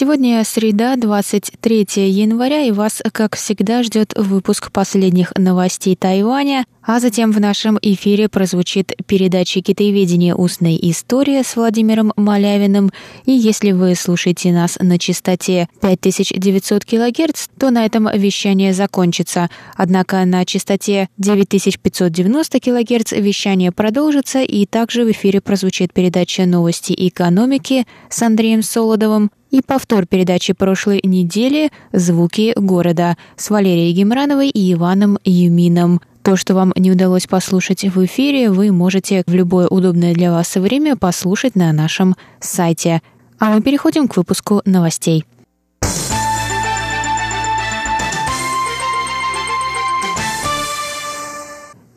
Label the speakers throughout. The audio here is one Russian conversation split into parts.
Speaker 1: Сегодня среда, 23 января, и вас, как всегда, ждет выпуск последних новостей Тайваня, а затем в нашем эфире прозвучит передача «Китаеведение. Устная история» с Владимиром Малявиным. И если вы слушаете нас на частоте 5900 кГц, то на этом вещание закончится. Однако на частоте 9590 кГц вещание продолжится, и также в эфире прозвучит передача «Новости экономики» с Андреем Солодовым, и повтор передачи прошлой недели «Звуки города» с Валерией Гемрановой и Иваном Юмином. То, что вам не удалось послушать в эфире, вы можете в любое удобное для вас время послушать на нашем сайте. А мы переходим к выпуску новостей.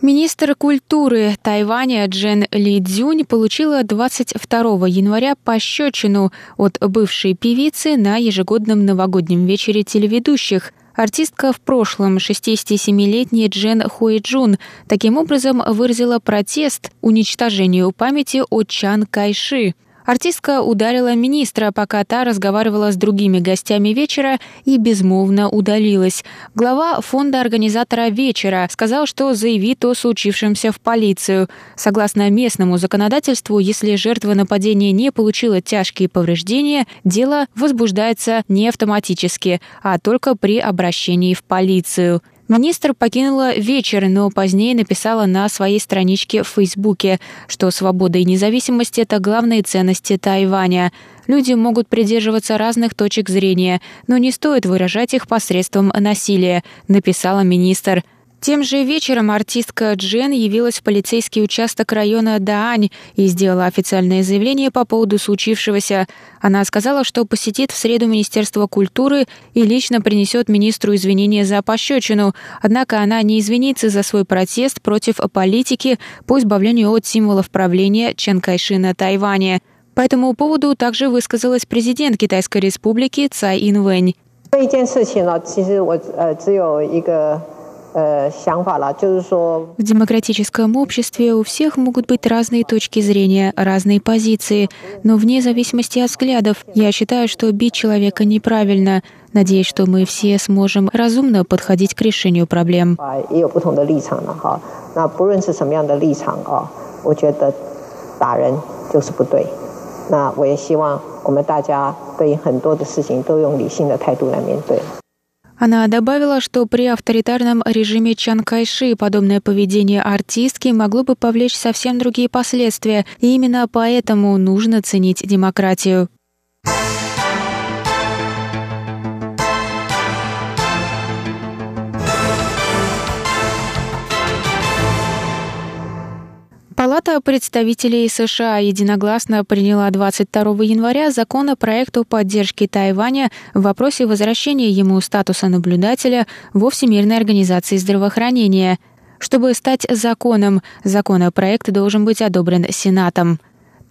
Speaker 1: Министр культуры Тайваня Джен Ли Цзюнь получила 22 января пощечину от бывшей певицы на ежегодном новогоднем вечере телеведущих. Артистка в прошлом, 67-летняя Джен Хуэджун, таким образом выразила протест уничтожению памяти о Чан Кайши – Артистка ударила министра, пока та разговаривала с другими гостями вечера и безмолвно удалилась. Глава фонда организатора вечера сказал, что заявит о случившемся в полицию. Согласно местному законодательству, если жертва нападения не получила тяжкие повреждения, дело возбуждается не автоматически, а только при обращении в полицию. Министр покинула вечер, но позднее написала на своей страничке в Фейсбуке, что свобода и независимость – это главные ценности Тайваня. Люди могут придерживаться разных точек зрения, но не стоит выражать их посредством насилия, написала министр. Тем же вечером артистка Джен явилась в полицейский участок района Даань и сделала официальное заявление по поводу случившегося. Она сказала, что посетит в среду Министерство культуры и лично принесет министру извинения за пощечину. Однако она не извинится за свой протест против политики по избавлению от символов правления Чен Кайши на Тайване. По этому поводу также высказалась президент Китайской республики Цай Инвэнь. 这一件事情呢，其实我呃只有一个 в демократическом обществе у всех могут быть разные точки зрения, разные позиции, но вне зависимости от взглядов, я считаю, что бить человека неправильно. Надеюсь, что мы все сможем разумно подходить к решению проблем. 那我也希望我们大家对很多的事情都用理性的态度来面对。 она добавила, что при авторитарном режиме Чан Кайши подобное поведение артистки могло бы повлечь совсем другие последствия, и именно поэтому нужно ценить демократию. Палата представителей США единогласно приняла 22 января законопроект о поддержке Тайваня в вопросе возвращения ему статуса наблюдателя во Всемирной организации здравоохранения. Чтобы стать законом, законопроект должен быть одобрен Сенатом.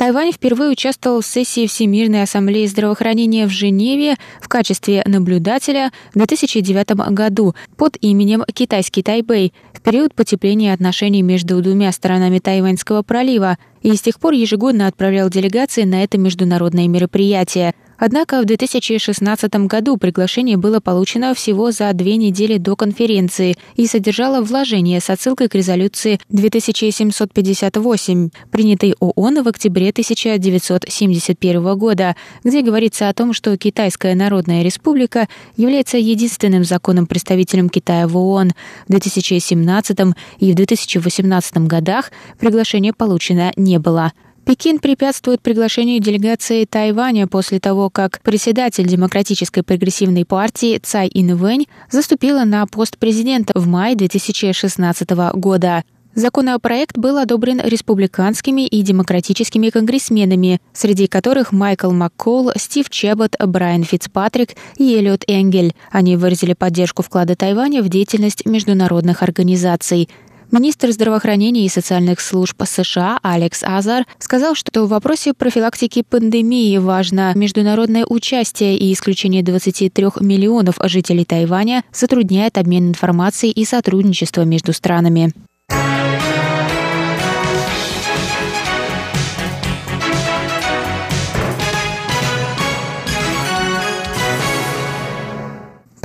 Speaker 1: Тайвань впервые участвовал в сессии Всемирной ассамблеи здравоохранения в Женеве в качестве наблюдателя в 2009 году под именем «Китайский Тайбэй» в период потепления отношений между двумя сторонами Тайваньского пролива и с тех пор ежегодно отправлял делегации на это международное мероприятие – Однако в 2016 году приглашение было получено всего за две недели до конференции и содержало вложение с отсылкой к резолюции 2758, принятой ООН в октябре 1971 года, где говорится о том, что Китайская Народная Республика является единственным законным представителем Китая в ООН. В 2017 и в 2018 годах приглашение получено не было. Пекин препятствует приглашению делегации Тайваня после того, как председатель Демократической прогрессивной партии Цай Инвэнь заступила на пост президента в мае 2016 года. Законопроект был одобрен республиканскими и демократическими конгрессменами, среди которых Майкл Маккол, Стив Чебот, Брайан Фицпатрик и Эллиот Энгель. Они выразили поддержку вклада Тайваня в деятельность международных организаций. Министр здравоохранения и социальных служб США Алекс Азар сказал, что в вопросе профилактики пандемии важно международное участие и исключение 23 миллионов жителей Тайваня затрудняет обмен информацией и сотрудничество между странами.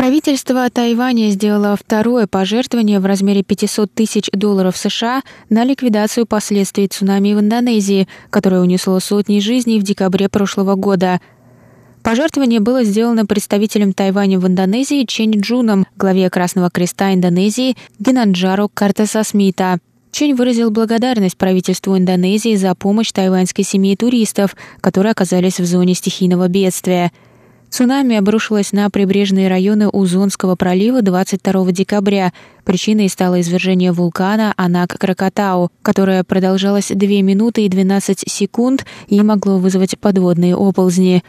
Speaker 1: Правительство Тайваня сделало второе пожертвование в размере 500 тысяч долларов США на ликвидацию последствий цунами в Индонезии, которое унесло сотни жизней в декабре прошлого года. Пожертвование было сделано представителем Тайваня в Индонезии Чен Джуном, главе Красного Креста Индонезии Генанджару Картеса Смита. Чень выразил благодарность правительству Индонезии за помощь тайваньской семье туристов, которые оказались в зоне стихийного бедствия – Цунами обрушилось на прибрежные районы Узонского пролива 22 декабря. Причиной стало извержение вулкана Анак-Кракатау, которое продолжалось 2 минуты и 12 секунд и могло вызвать подводные оползни.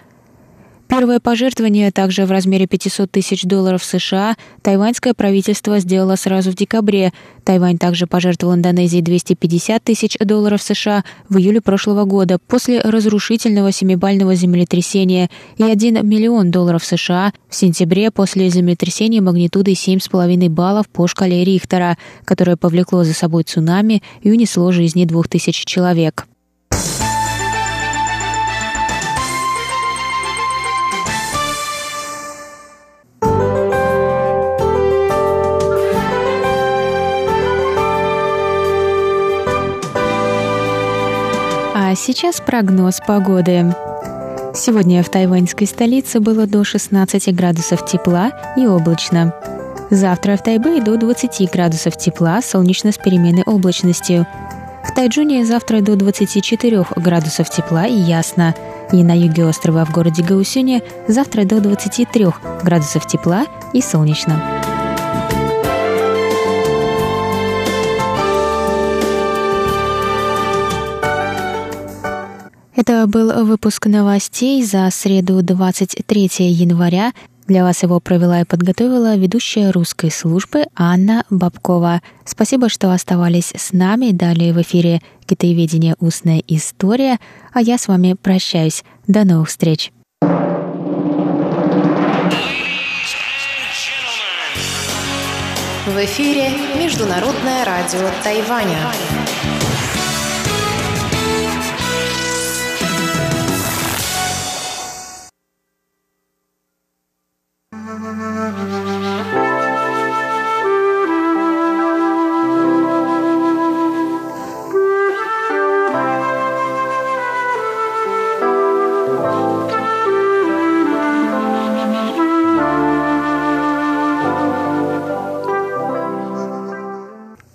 Speaker 1: Первое пожертвование, также в размере 500 тысяч долларов США, тайваньское правительство сделало сразу в декабре. Тайвань также пожертвовал Индонезии 250 тысяч долларов США в июле прошлого года после разрушительного семибального землетрясения и 1 миллион долларов США в сентябре после землетрясения магнитудой 7,5 баллов по шкале Рихтера, которое повлекло за собой цунами и унесло жизни 2000 человек. Сейчас прогноз погоды. Сегодня в тайваньской столице было до 16 градусов тепла и облачно. Завтра в Тайбэе до 20 градусов тепла, солнечно с переменной облачностью. В Тайджуне завтра до 24 градусов тепла и ясно. И на юге острова в городе Гаусюне завтра до 23 градусов тепла и солнечно. Это был выпуск новостей за среду 23 января. Для вас его провела и подготовила ведущая русской службы Анна Бабкова. Спасибо, что оставались с нами. Далее в эфире «Китаеведение. Устная история». А я с вами прощаюсь. До новых встреч.
Speaker 2: В эфире Международное радио Тайваня.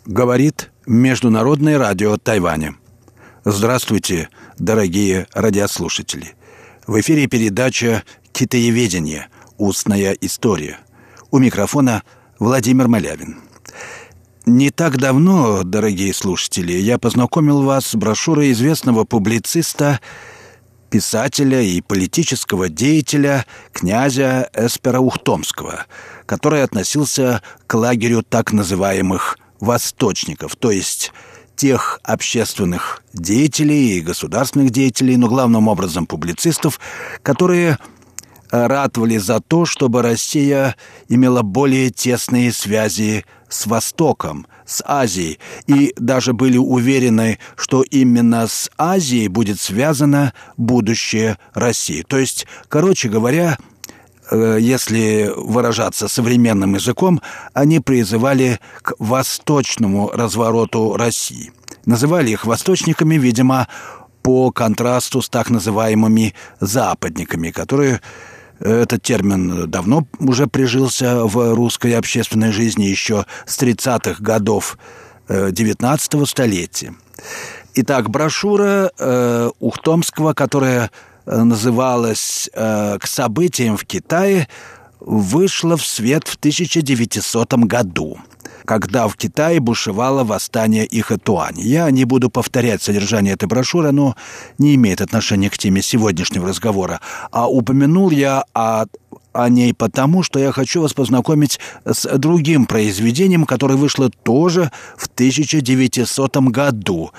Speaker 3: Говорит Международное радио Тайваня. Здравствуйте, дорогие радиослушатели. В эфире передача «Китаеведение. Устная история». У микрофона Владимир Малявин. Не так давно, дорогие слушатели, я познакомил вас с брошюрой известного публициста, писателя и политического деятеля князя Эспера Ухтомского, который относился к лагерю так называемых восточников, то есть тех общественных деятелей и государственных деятелей, но главным образом публицистов, которые ратовали за то, чтобы Россия имела более тесные связи с Востоком, с Азией, и даже были уверены, что именно с Азией будет связано будущее России. То есть, короче говоря, Э, если выражаться современным языком, они призывали к восточному развороту России. Называли их восточниками, видимо, по контрасту с так называемыми западниками, которые этот термин давно уже прижился в русской общественной жизни еще с 30-х годов XIX э, столетия. Итак, брошюра э, Ухтомского, которая Э, называлась э, «К событиям в Китае», вышла в свет в 1900 году когда в Китае бушевало восстание Ихэтуань. Я не буду повторять содержание этой брошюры, оно не имеет отношения к теме сегодняшнего разговора. А упомянул я о о ней потому, что я хочу вас познакомить с другим произведением, которое вышло тоже в 1900 году.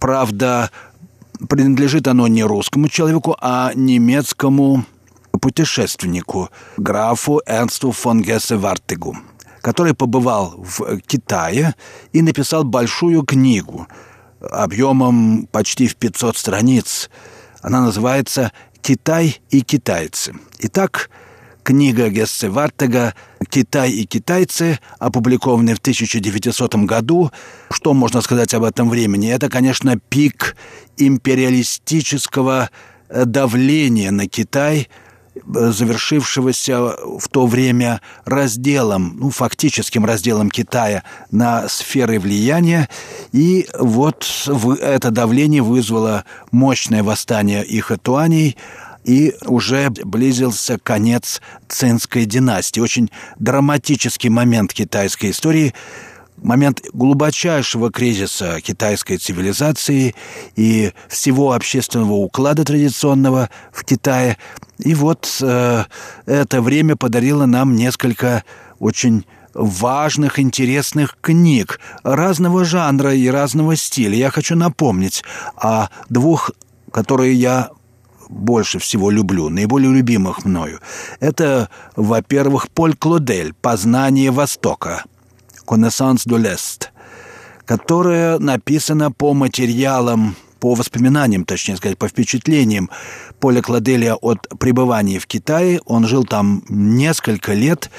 Speaker 3: Правда, принадлежит оно не русскому человеку, а немецкому путешественнику, графу Эрнсту фон Гессе-Вартегу, который побывал в Китае и написал большую книгу объемом почти в 500 страниц. Она называется «Китай и китайцы». Итак, книга Гессе Вартега «Китай и китайцы», опубликованная в 1900 году. Что можно сказать об этом времени? Это, конечно, пик империалистического э, давления на Китай, э, завершившегося в то время разделом, ну, фактическим разделом Китая на сферы влияния. И вот это давление вызвало мощное восстание ихэтуаней, и уже близился конец Цинской династии. Очень драматический момент китайской истории, момент глубочайшего кризиса китайской цивилизации и всего общественного уклада традиционного в Китае. И вот э, это время подарило нам несколько очень важных, интересных книг разного жанра и разного стиля. Я хочу напомнить о двух, которые я больше всего люблю, наиболее любимых мною, это, во-первых, Поль Клодель «Познание Востока» «Connaissance de l'Est», которая написана по материалам по воспоминаниям, точнее сказать, по впечатлениям Поля Кладелия от пребывания в Китае. Он жил там несколько лет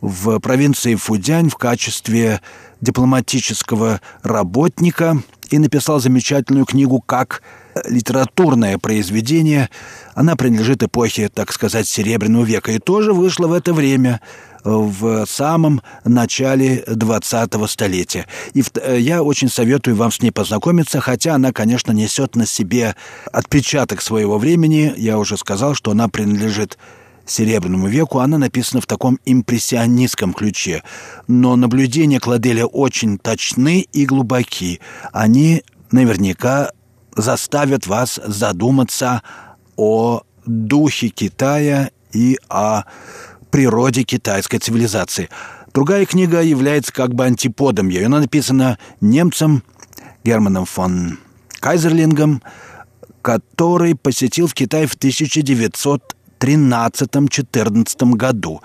Speaker 3: в провинции Фудянь в качестве дипломатического работника и написал замечательную книгу «Как литературное произведение. Она принадлежит эпохе, так сказать, Серебряного века и тоже вышла в это время в самом начале 20-го столетия. И э, я очень советую вам с ней познакомиться, хотя она, конечно, несет на себе отпечаток своего времени. Я уже сказал, что она принадлежит Серебряному веку, она написана в таком импрессионистском ключе. Но наблюдения Кладеля очень точны и глубоки. Они наверняка заставят вас задуматься о духе Китая и о природе китайской цивилизации. Другая книга является как бы антиподом ее. Она написана немцем Германом фон Кайзерлингом, который посетил в Китай в 1900 13-14 году.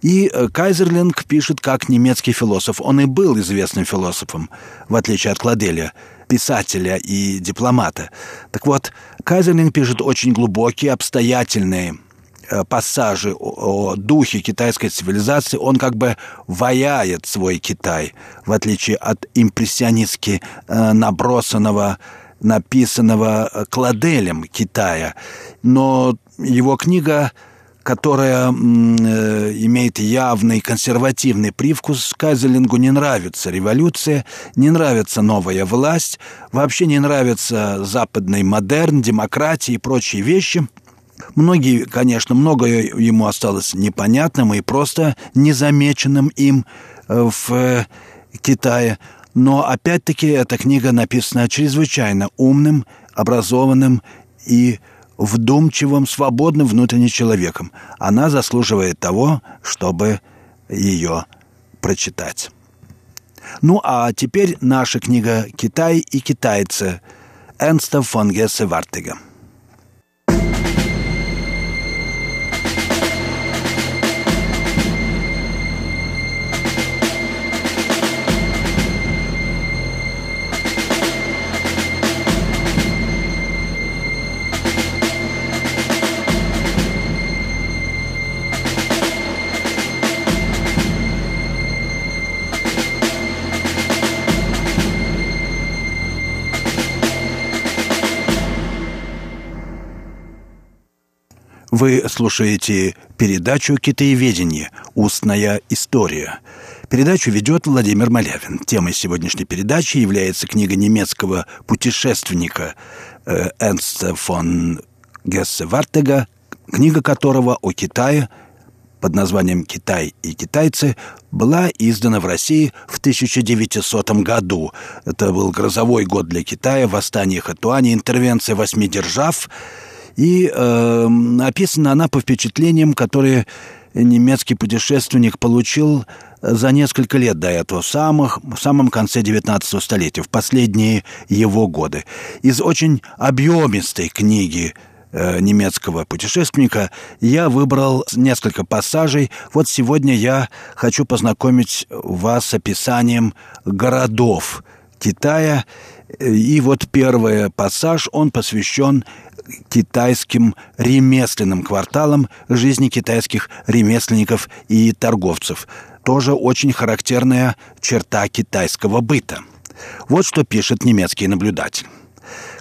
Speaker 3: И э, Кайзерлинг пишет как немецкий философ. Он и был известным философом, в отличие от Кладеля, писателя и дипломата. Так вот, Кайзерлинг пишет очень глубокие, обстоятельные пассажи о, духе китайской цивилизации, он как бы ваяет свой Китай, в отличие от импрессионистски э, набросанного написанного э, Кладелем Китая. Но его книга, которая э, имеет явный консервативный привкус, Кайзелингу не нравится революция, не нравится новая власть, вообще не нравится западный модерн, демократия и прочие вещи – Многие, конечно, многое ему осталось непонятным и просто незамеченным им э, в Китае. Но опять-таки эта книга написана чрезвычайно умным, образованным и вдумчивым, свободным внутренним человеком. Она заслуживает того, чтобы ее прочитать. Ну а теперь наша книга «Китай и китайцы» Энста фон Гессе Вартега. Вы слушаете передачу «Китаеведение. Устная история». Передачу ведет Владимир Малявин. Темой сегодняшней передачи является книга немецкого путешественника Энста фон Гессе Вартега, книга которого о Китае под названием «Китай и китайцы» была издана в России в 1900 году. Это был грозовой год для Китая, восстание Хатуани, интервенция восьми держав. И э, описана она по впечатлениям, которые немецкий путешественник получил за несколько лет до этого, самых, в самом конце XIX столетия, в последние его годы. Из очень объемистой книги Э, немецкого путешественника, я выбрал несколько пассажей. Вот сегодня я хочу познакомить вас с описанием городов Китая. И вот первый пассаж, он посвящен китайским ремесленным кварталам жизни китайских ремесленников и торговцев. Тоже очень характерная черта китайского быта. Вот что пишет немецкий наблюдатель.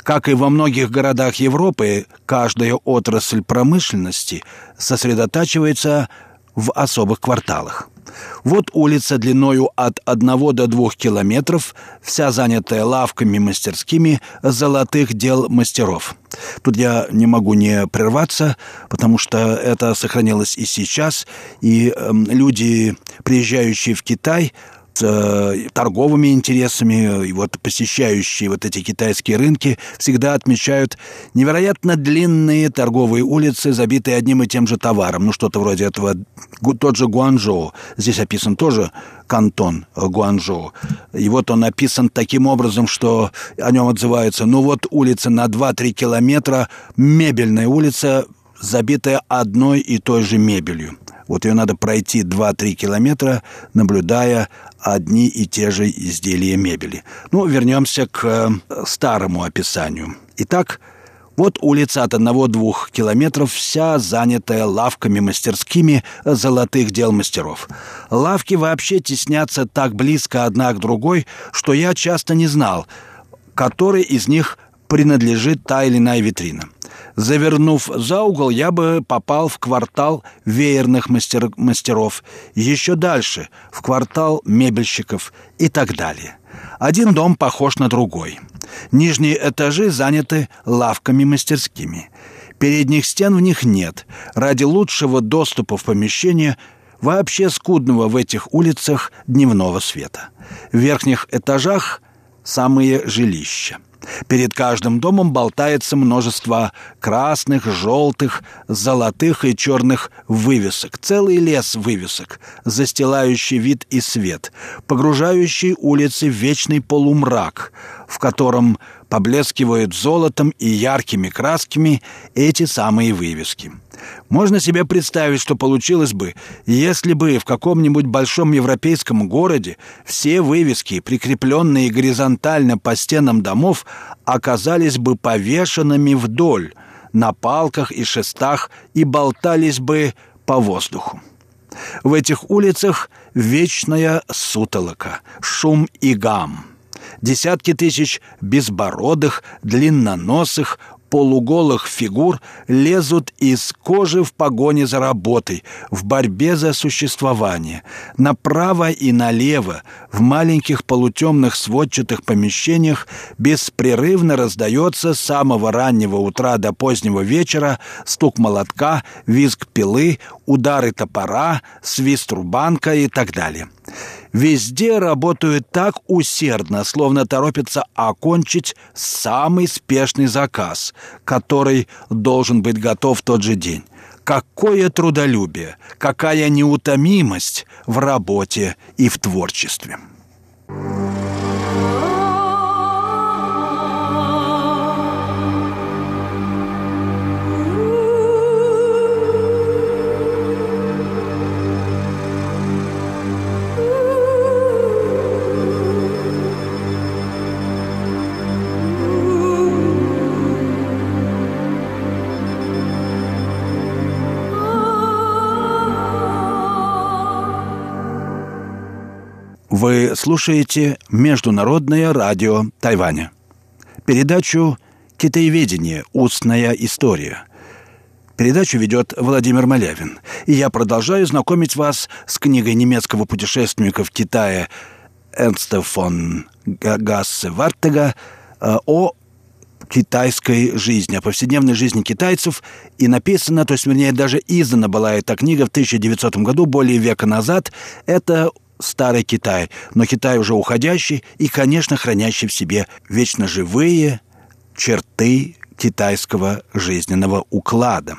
Speaker 3: Как и во многих городах Европы, каждая отрасль промышленности сосредотачивается в особых кварталах. Вот улица длиною от одного до двух километров, вся занятая лавками мастерскими золотых дел мастеров. Тут я не могу не прерваться, потому что это сохранилось и сейчас, и э, люди, приезжающие в Китай, с э, торговыми интересами, и вот посещающие вот эти китайские рынки всегда отмечают невероятно длинные торговые улицы, забитые одним и тем же товаром. Ну, что-то вроде этого. Тот же Гуанчжоу. Здесь описан тоже кантон Гуанчжоу. И вот он описан таким образом, что о нем отзываются. Ну, вот улица на 2-3 километра, мебельная улица, забитая одной и той же мебелью. Вот ее надо пройти 2-3 километра, наблюдая одни и те же изделия мебели. Ну, вернемся к э, старому описанию. Итак, вот улица от одного-двух километров, вся занятая лавками-мастерскими золотых дел мастеров. Лавки вообще теснятся так близко одна к другой, что я часто не знал, который из них принадлежит та или иная витрина. Завернув за угол, я бы попал в квартал веерных мастер мастеров, еще дальше — в квартал мебельщиков и так далее. Один дом похож на другой. Нижние этажи заняты лавками-мастерскими. Передних стен в них нет. Ради лучшего доступа в помещение вообще скудного в этих улицах дневного света. В верхних этажах самые жилища. Перед каждым домом болтается множество красных, желтых, золотых и черных вывесок. Целый лес вывесок, застилающий вид и свет, погружающий улицы в вечный полумрак, в котором поблескивают золотом и яркими красками эти самые вывески. Можно себе представить, что получилось бы, если бы в каком-нибудь большом европейском городе все вывески, прикрепленные горизонтально по стенам домов, оказались бы повешенными вдоль, на палках и шестах и болтались бы по воздуху. В этих улицах вечная сутолока, шум и гам – Десятки тысяч безбородых, длинноносых, полуголых фигур лезут из кожи в погоне за работой, в борьбе за существование. Направо и налево, в маленьких полутемных сводчатых помещениях беспрерывно раздается с самого раннего утра до позднего вечера стук молотка, визг пилы, удары топора, свист рубанка и так далее. Везде работают так усердно, словно торопятся окончить самый спешный заказ, который должен быть готов в тот же день. Какое трудолюбие, какая неутомимость в работе и в творчестве. Вы слушаете Международное радио Тайваня. Передачу «Китаеведение. Устная история». Передачу ведет Владимир Малявин. И я продолжаю знакомить вас с книгой немецкого путешественника в Китае Эрнста фон Гассе Вартега э, о китайской жизни, о повседневной жизни китайцев. И написано, то есть, вернее, даже издана была эта книга в 1900 году, более века назад. Это старый Китай, но Китай уже уходящий и, конечно, хранящий в себе вечно живые черты китайского жизненного уклада.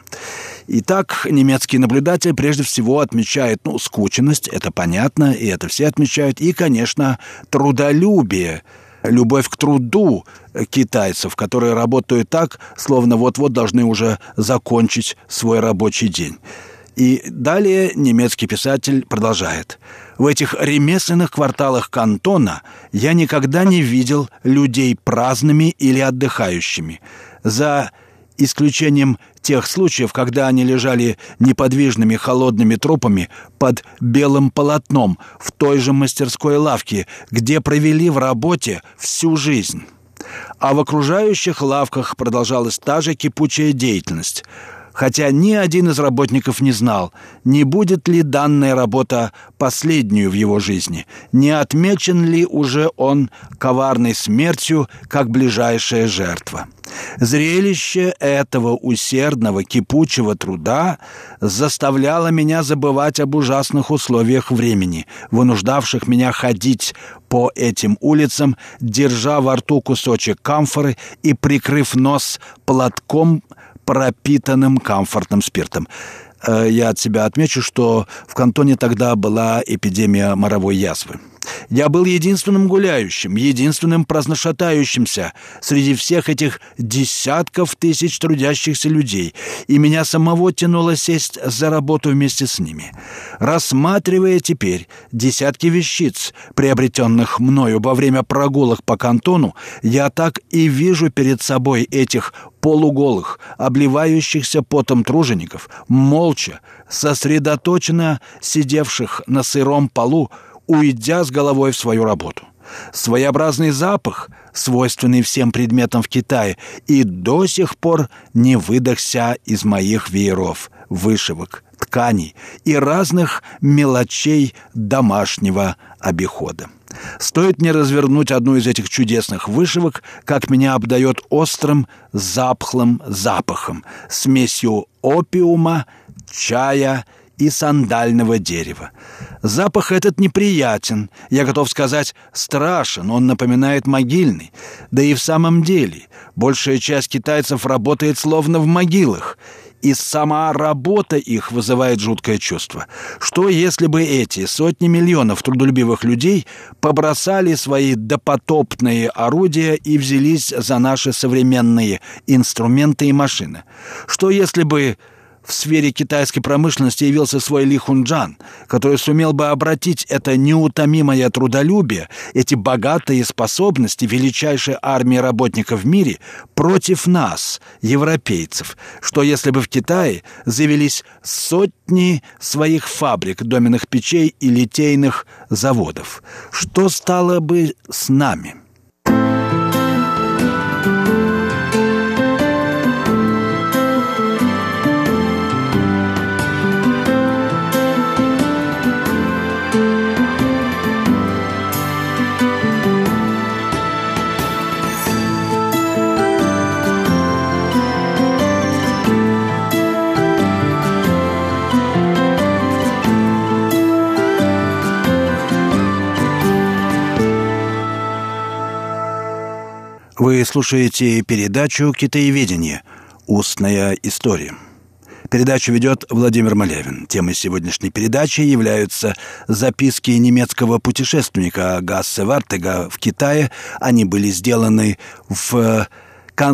Speaker 3: Итак, немецкий наблюдатель прежде всего отмечает, ну, скученность, это понятно, и это все отмечают, и, конечно, трудолюбие, любовь к труду китайцев, которые работают так, словно вот-вот должны уже закончить свой рабочий день. И далее немецкий писатель продолжает. В этих ремесленных кварталах кантона я никогда не видел людей праздными или отдыхающими. За исключением тех случаев, когда они лежали неподвижными холодными трупами под белым полотном в той же мастерской лавке, где провели в работе всю жизнь. А в окружающих лавках продолжалась та же кипучая деятельность – хотя ни один из работников не знал, не будет ли данная работа последнюю в его жизни, не отмечен ли уже он коварной смертью как ближайшая жертва. Зрелище этого усердного, кипучего труда заставляло меня забывать об ужасных условиях времени, вынуждавших меня ходить по этим улицам, держа во рту кусочек камфоры и прикрыв нос платком пропитанным комфортным спиртом. Э, я от себя отмечу, что в кантоне тогда была эпидемия моровой язвы. Я был единственным гуляющим, единственным праздношатающимся среди всех этих десятков тысяч трудящихся людей, и меня самого тянуло сесть за работу вместе с ними. Рассматривая теперь десятки вещиц, приобретенных мною во время прогулок по кантону, я так и вижу перед собой этих полуголых, обливающихся потом тружеников, молча, сосредоточенно сидевших на сыром полу, уйдя с головой в свою работу. Своеобразный запах, свойственный всем предметам в Китае, и до сих пор не выдохся из моих вееров, вышивок, тканей и разных мелочей домашнего обихода. Стоит мне развернуть одну из этих чудесных вышивок, как меня обдает острым запхлым запахом, смесью опиума, чая и сандального дерева. Запах этот неприятен, я готов сказать, страшен, он напоминает могильный. Да и в самом деле, большая часть китайцев работает словно в могилах, и сама работа их вызывает жуткое чувство. Что если бы эти сотни миллионов трудолюбивых людей побросали свои допотопные орудия и взялись за наши современные инструменты и машины? Что если бы в сфере китайской промышленности явился свой Ли Хунджан, который сумел бы обратить это неутомимое трудолюбие, эти богатые способности величайшей армии работников в мире против нас, европейцев, что если бы в Китае завелись сотни своих фабрик, доменных печей и литейных заводов, что стало бы с нами?» Вы слушаете передачу «Китаеведение. Устная история». Передачу ведет Владимир Малявин. Темой сегодняшней передачи являются записки немецкого путешественника Гассе Вартега в Китае. Они были сделаны в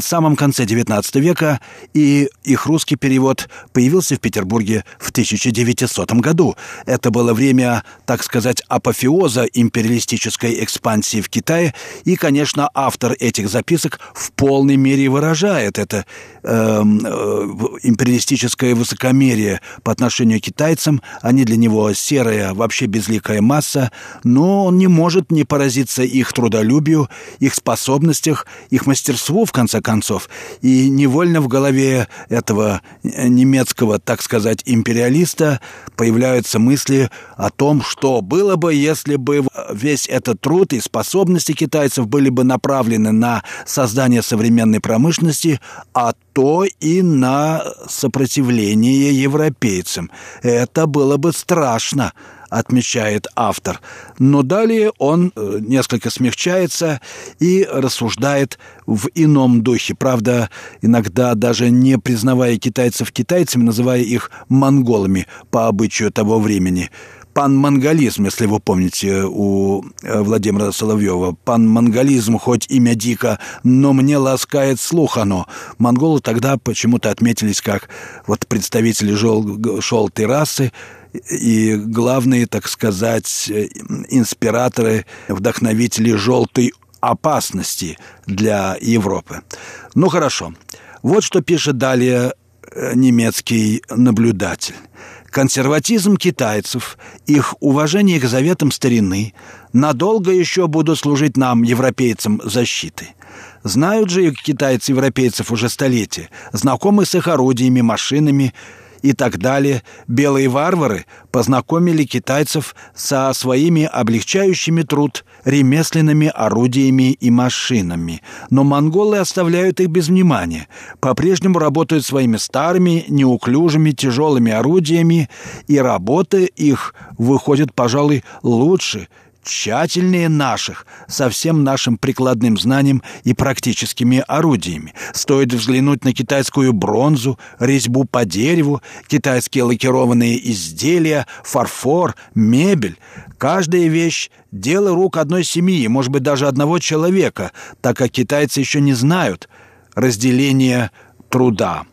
Speaker 3: самом конце XIX века, и их русский перевод появился в Петербурге в 1900 году. Это было время, так сказать, апофеоза империалистической экспансии в Китае, и, конечно, автор этих записок в полной мере выражает это эм, э, империалистическое высокомерие по отношению к китайцам. Они для него серая, вообще безликая масса, но он не может не поразиться их трудолюбию, их способностях, их мастерству, в конце конце концов. И невольно в голове этого немецкого, так сказать, империалиста появляются мысли о том, что было бы, если бы весь этот труд и способности китайцев были бы направлены на создание современной промышленности, а то и на сопротивление европейцам. Это было бы страшно отмечает автор. Но далее он э, несколько смягчается и рассуждает в ином духе. Правда, иногда даже не признавая китайцев китайцами, называя их монголами по обычаю того времени пан-монголизм, если вы помните, у э, Владимира Соловьева. Пан-монголизм, хоть имя дико, но мне ласкает слух оно. Монголы тогда почему-то отметились как вот представители жел- расы, и главные, так сказать, инспираторы, вдохновители желтой опасности для Европы. Ну хорошо. Вот что пишет далее э, немецкий наблюдатель. Консерватизм китайцев, их уважение к заветам старины надолго еще будут служить нам, европейцам, защитой. Знают же китайцы европейцев уже столетия, знакомы с их орудиями, машинами, и так далее, белые варвары познакомили китайцев со своими облегчающими труд ремесленными орудиями и машинами. Но монголы оставляют их без внимания, по-прежнему работают своими старыми, неуклюжими, тяжелыми орудиями, и работа их выходит, пожалуй, лучше – тщательнее наших, со всем нашим прикладным знанием и практическими орудиями. Стоит взглянуть на китайскую бронзу, резьбу по дереву, китайские лакированные изделия, фарфор, мебель. Каждая вещь – дело рук одной семьи, может быть, даже одного человека, так как китайцы еще не знают разделения труда.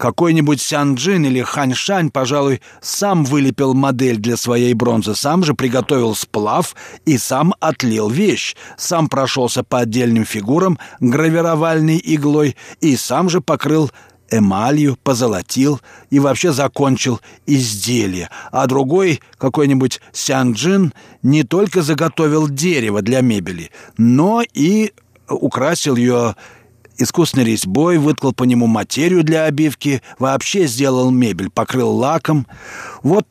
Speaker 3: Какой-нибудь Сянджин или Ханьшань, пожалуй, сам вылепил модель для своей бронзы, сам же приготовил сплав и сам отлил вещь, сам прошелся по отдельным фигурам гравировальной иглой и сам же покрыл эмалью, позолотил и вообще закончил изделие. А другой, какой-нибудь Сянджин, не только заготовил дерево для мебели, но и украсил ее искусной резьбой, выткал по нему материю для обивки, вообще сделал мебель, покрыл лаком. Вот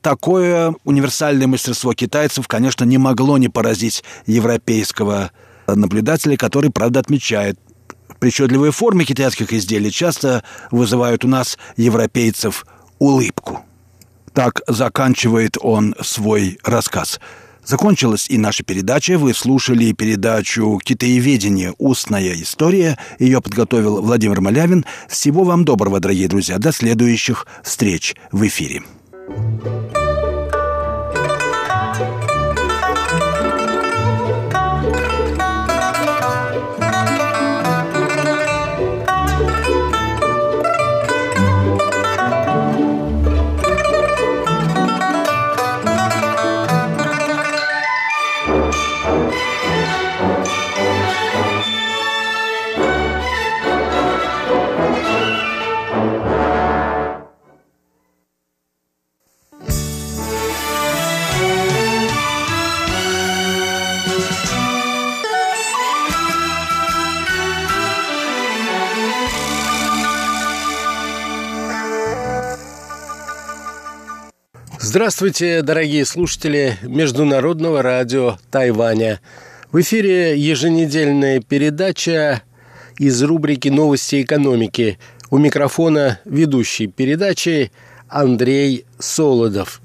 Speaker 3: такое универсальное мастерство китайцев, конечно, не могло не поразить европейского наблюдателя, который, правда, отмечает, причудливые формы китайских изделий часто вызывают у нас, европейцев, улыбку. Так заканчивает он свой рассказ – Закончилась и наша передача. Вы слушали передачу «Китаеведение. Устная история». Ее подготовил Владимир Малявин. Всего вам доброго, дорогие друзья. До следующих встреч в эфире. thank you
Speaker 4: Здравствуйте, дорогие слушатели Международного радио Тайваня. В эфире еженедельная передача из рубрики «Новости экономики». У микрофона ведущий передачи Андрей Солодов.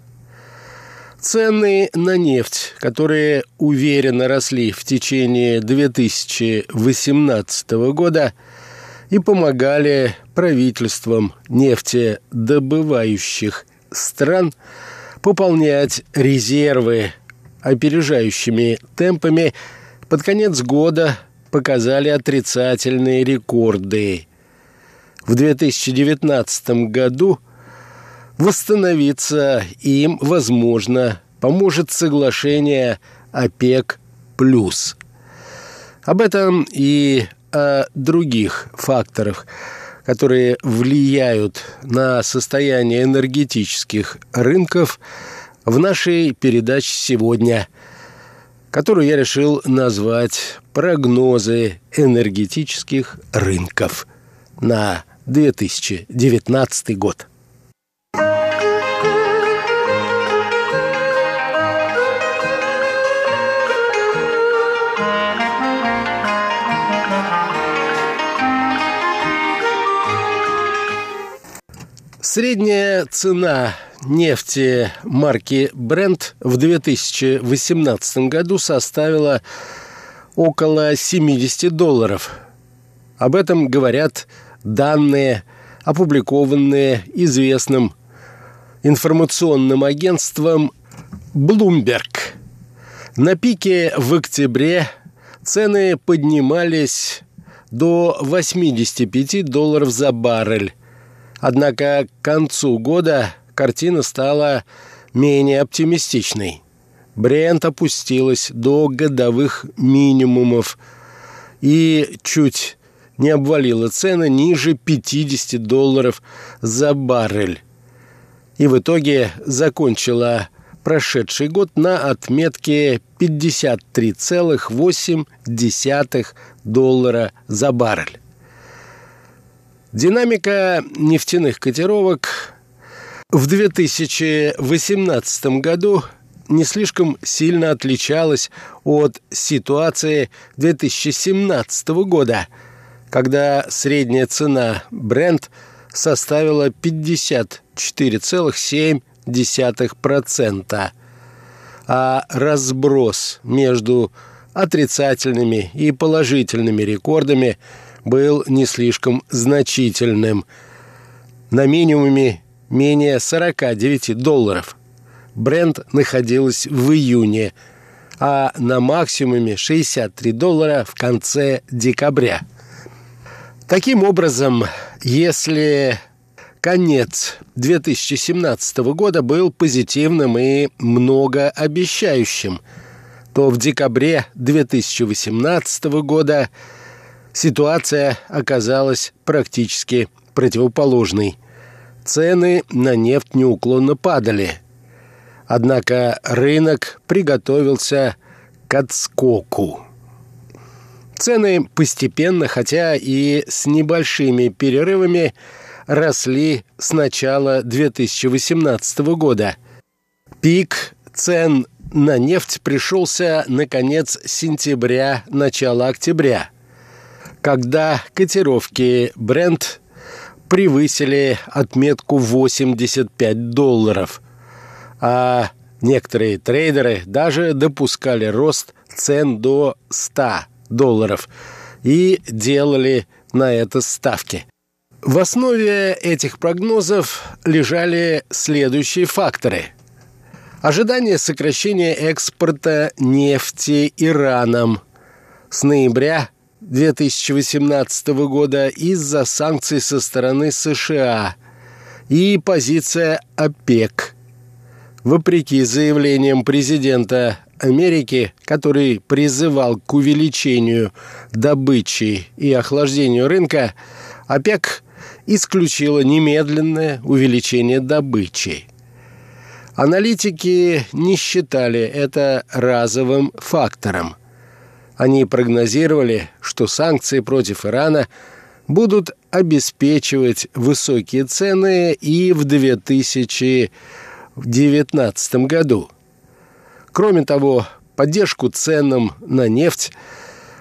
Speaker 4: Цены на нефть, которые уверенно росли в течение 2018 года и помогали правительствам нефтедобывающих стран – пополнять резервы опережающими темпами под конец года показали отрицательные рекорды. В 2019 году восстановиться им, возможно, поможет соглашение ОПЕК+. Об этом и о других факторах – которые влияют на состояние энергетических рынков, в нашей передаче сегодня. которую я решил назвать «Прогнозы энергетических рынков» на 2019 год. Средняя цена нефти марки Brent в 2018 году составила около 70 долларов. Об этом говорят данные, опубликованные известным информационным агентством Bloomberg. На пике в октябре цены поднимались до 85 долларов за баррель. Однако к концу года картина стала менее оптимистичной. Брент опустилась до годовых минимумов и чуть не обвалила цены ниже 50 долларов за баррель. И в итоге закончила прошедший год на отметке 53,8 доллара за баррель. Динамика нефтяных котировок в 2018 году не слишком сильно отличалась от ситуации 2017 года, когда средняя цена Brent составила 54,7%, а разброс между отрицательными и положительными рекордами был не слишком значительным. На минимуме менее 49 долларов. Бренд находилась в июне, а на максимуме 63 доллара в конце декабря. Таким образом, если конец 2017 года был позитивным и многообещающим, то в декабре 2018 года ситуация оказалась практически противоположной – цены на нефть неуклонно падали. Однако рынок приготовился к отскоку. Цены постепенно, хотя и с небольшими перерывами, росли с начала 2018 года. Пик цен на нефть пришелся на конец сентября, начало октября, когда котировки Brent превысили отметку 85 долларов. А некоторые трейдеры даже допускали рост цен до 100 долларов и делали на это ставки. В основе этих прогнозов лежали следующие факторы. Ожидание сокращения экспорта нефти Ираном с ноября 2018 года из-за санкций со стороны США и позиция ОПЕК. Вопреки заявлениям президента Америки, который призывал к увеличению добычи и охлаждению рынка, ОПЕК исключила немедленное увеличение добычи. Аналитики не считали это разовым фактором. Они прогнозировали, что санкции против Ирана будут обеспечивать высокие цены и в 2019 году. Кроме того, поддержку ценам на нефть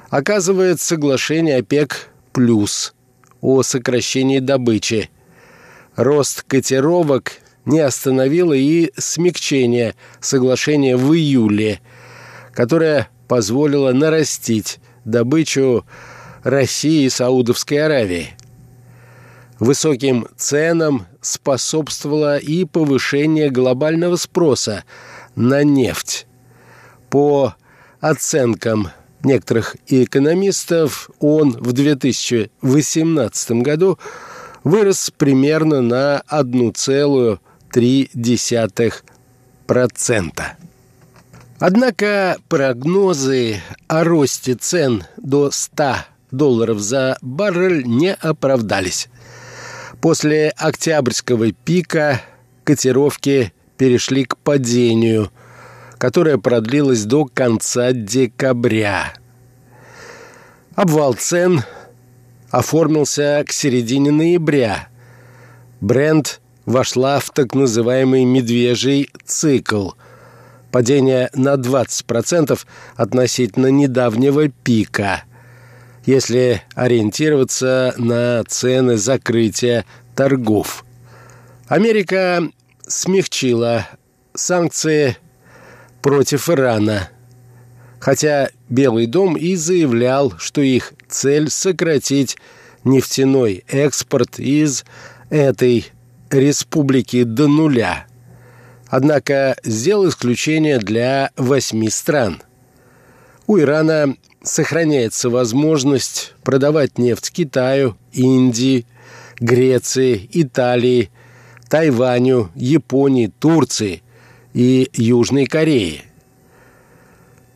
Speaker 4: оказывает соглашение ОПЕК+, плюс о сокращении добычи. Рост котировок не остановило и смягчение соглашения в июле, которое позволило нарастить добычу России и Саудовской Аравии. Высоким ценам способствовало и повышение глобального спроса на нефть. По оценкам некоторых экономистов, он в 2018 году вырос примерно на 1,3%. Однако прогнозы о росте цен до 100 долларов за баррель не оправдались. После октябрьского пика котировки перешли к падению, которая продлилась до конца декабря. Обвал цен оформился к середине ноября. Бренд вошла в так называемый «медвежий цикл» – падение на 20% относительно недавнего пика, если ориентироваться на цены закрытия торгов. Америка смягчила санкции против Ирана, хотя Белый дом и заявлял, что их цель сократить нефтяной экспорт из этой республики до нуля. Однако сделал исключение для восьми стран. У Ирана сохраняется возможность продавать нефть Китаю, Индии, Греции, Италии, Тайваню, Японии, Турции и Южной Корее.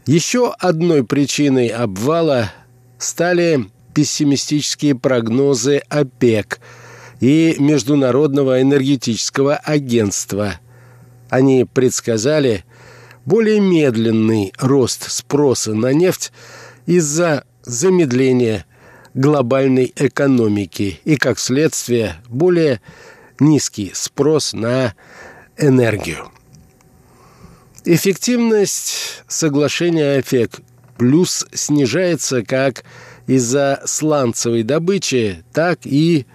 Speaker 4: Еще одной причиной обвала стали пессимистические прогнозы ОПЕК и Международного энергетического агентства. Они предсказали более медленный рост спроса на нефть из-за замедления глобальной экономики и, как следствие, более низкий спрос на энергию. Эффективность соглашения ОПЕК плюс снижается как из-за сланцевой добычи, так и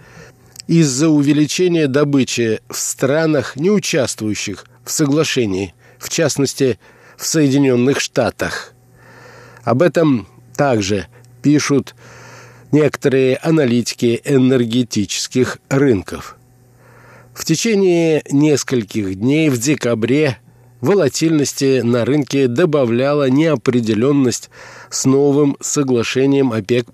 Speaker 4: из-за увеличения добычи в странах, не участвующих в соглашении, в частности, в Соединенных Штатах. Об этом также пишут некоторые аналитики энергетических рынков. В течение нескольких дней в декабре волатильности на рынке добавляла неопределенность с новым соглашением ОПЕК+.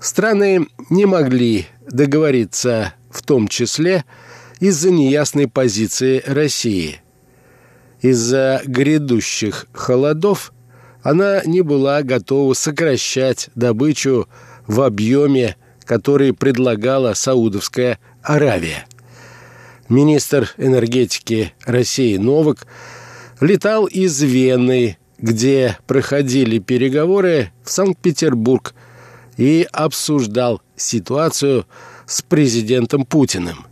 Speaker 4: Страны не могли договориться в том числе из-за неясной позиции России. Из-за грядущих холодов она не была готова сокращать добычу в объеме, который предлагала Саудовская Аравия. Министр энергетики России Новак летал из Вены, где проходили переговоры в Санкт-Петербург и обсуждал ситуацию с президентом Путиным.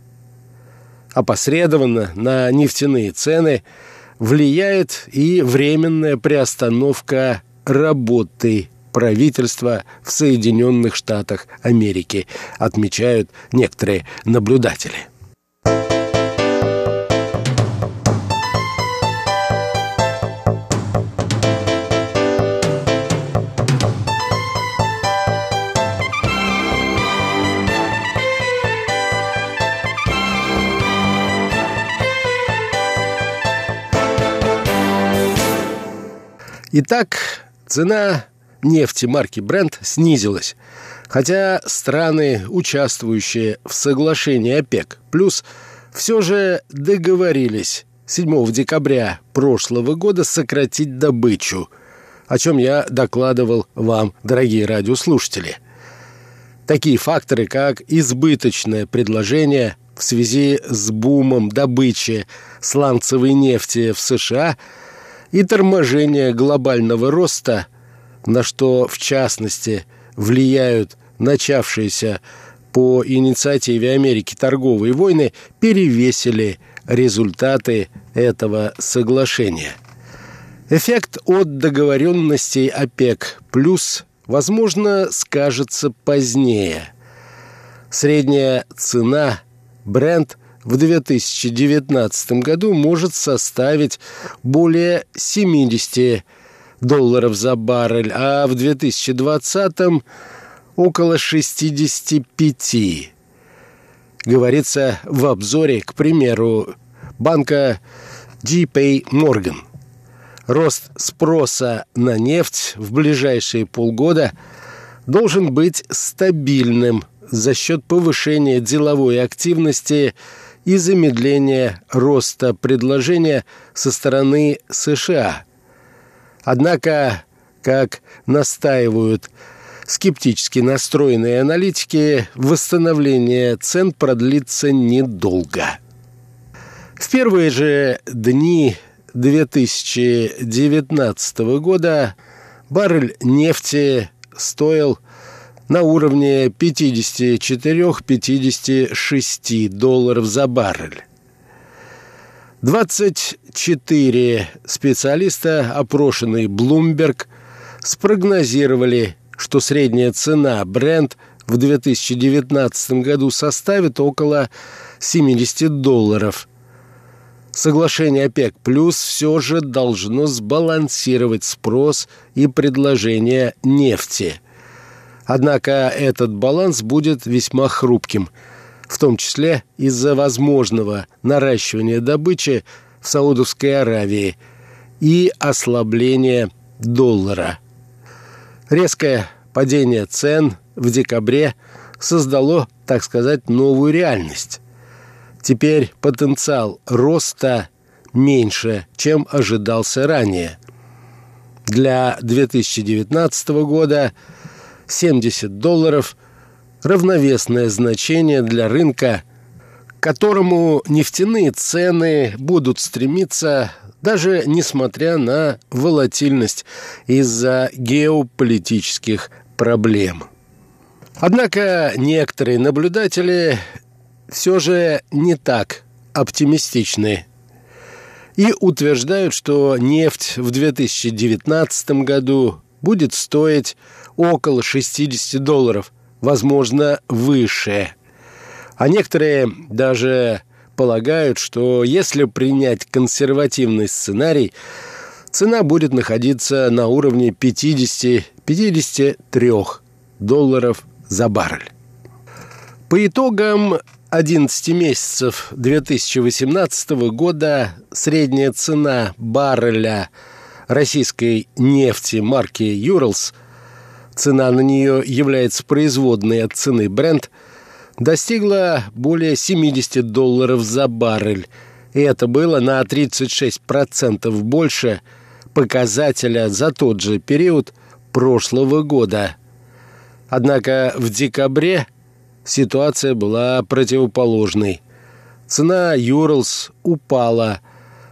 Speaker 4: Опосредованно на нефтяные цены влияет и временная приостановка работы правительства в Соединенных Штатах Америки, отмечают некоторые наблюдатели. Итак, цена нефти марки Brent снизилась, хотя страны, участвующие в соглашении ОПЕК+, плюс все же договорились 7 декабря прошлого года сократить добычу, о чем я докладывал вам, дорогие радиослушатели. Такие факторы, как избыточное предложение в связи с бумом добычи сланцевой нефти в США – и торможение глобального роста, на что, в частности, влияют начавшиеся по инициативе Америки торговые войны, перевесили результаты этого соглашения. Эффект от договоренностей ОПЕК плюс, возможно, скажется позднее. Средняя цена бренд в 2019 году может составить более 70 долларов за баррель, а в 2020 около 65. Говорится в обзоре, к примеру, банка JP Morgan. Рост спроса на нефть в ближайшие полгода должен быть стабильным за счет повышения деловой активности и замедление роста предложения со стороны США. Однако, как настаивают скептически настроенные аналитики, восстановление цен продлится недолго. В первые же дни 2019 года баррель нефти стоил на уровне 54-56 долларов за баррель. 24 специалиста, опрошенные Bloomberg, спрогнозировали, что средняя цена бренд в 2019 году составит около 70 долларов. Соглашение ОПЕК плюс все же должно сбалансировать спрос и предложение нефти. Однако этот баланс будет весьма хрупким, в том числе из-за возможного наращивания добычи в Саудовской Аравии и ослабления доллара. Резкое падение цен в декабре создало, так сказать, новую реальность. Теперь потенциал роста меньше, чем ожидался ранее. Для 2019 года 70 долларов – равновесное значение для рынка, к которому нефтяные цены будут стремиться даже несмотря на волатильность из-за геополитических проблем. Однако некоторые наблюдатели все же не так оптимистичны и утверждают, что нефть в 2019 году будет стоить около 60 долларов, возможно, выше. А некоторые даже полагают, что если принять консервативный сценарий, цена будет находиться на уровне 50-53 долларов за баррель. По итогам 11 месяцев 2018 года средняя цена барреля российской нефти марки «Юралс» цена на нее является производной от цены бренд, достигла более 70 долларов за баррель. И это было на 36% больше показателя за тот же период прошлого года. Однако в декабре ситуация была противоположной. Цена Юрлс упала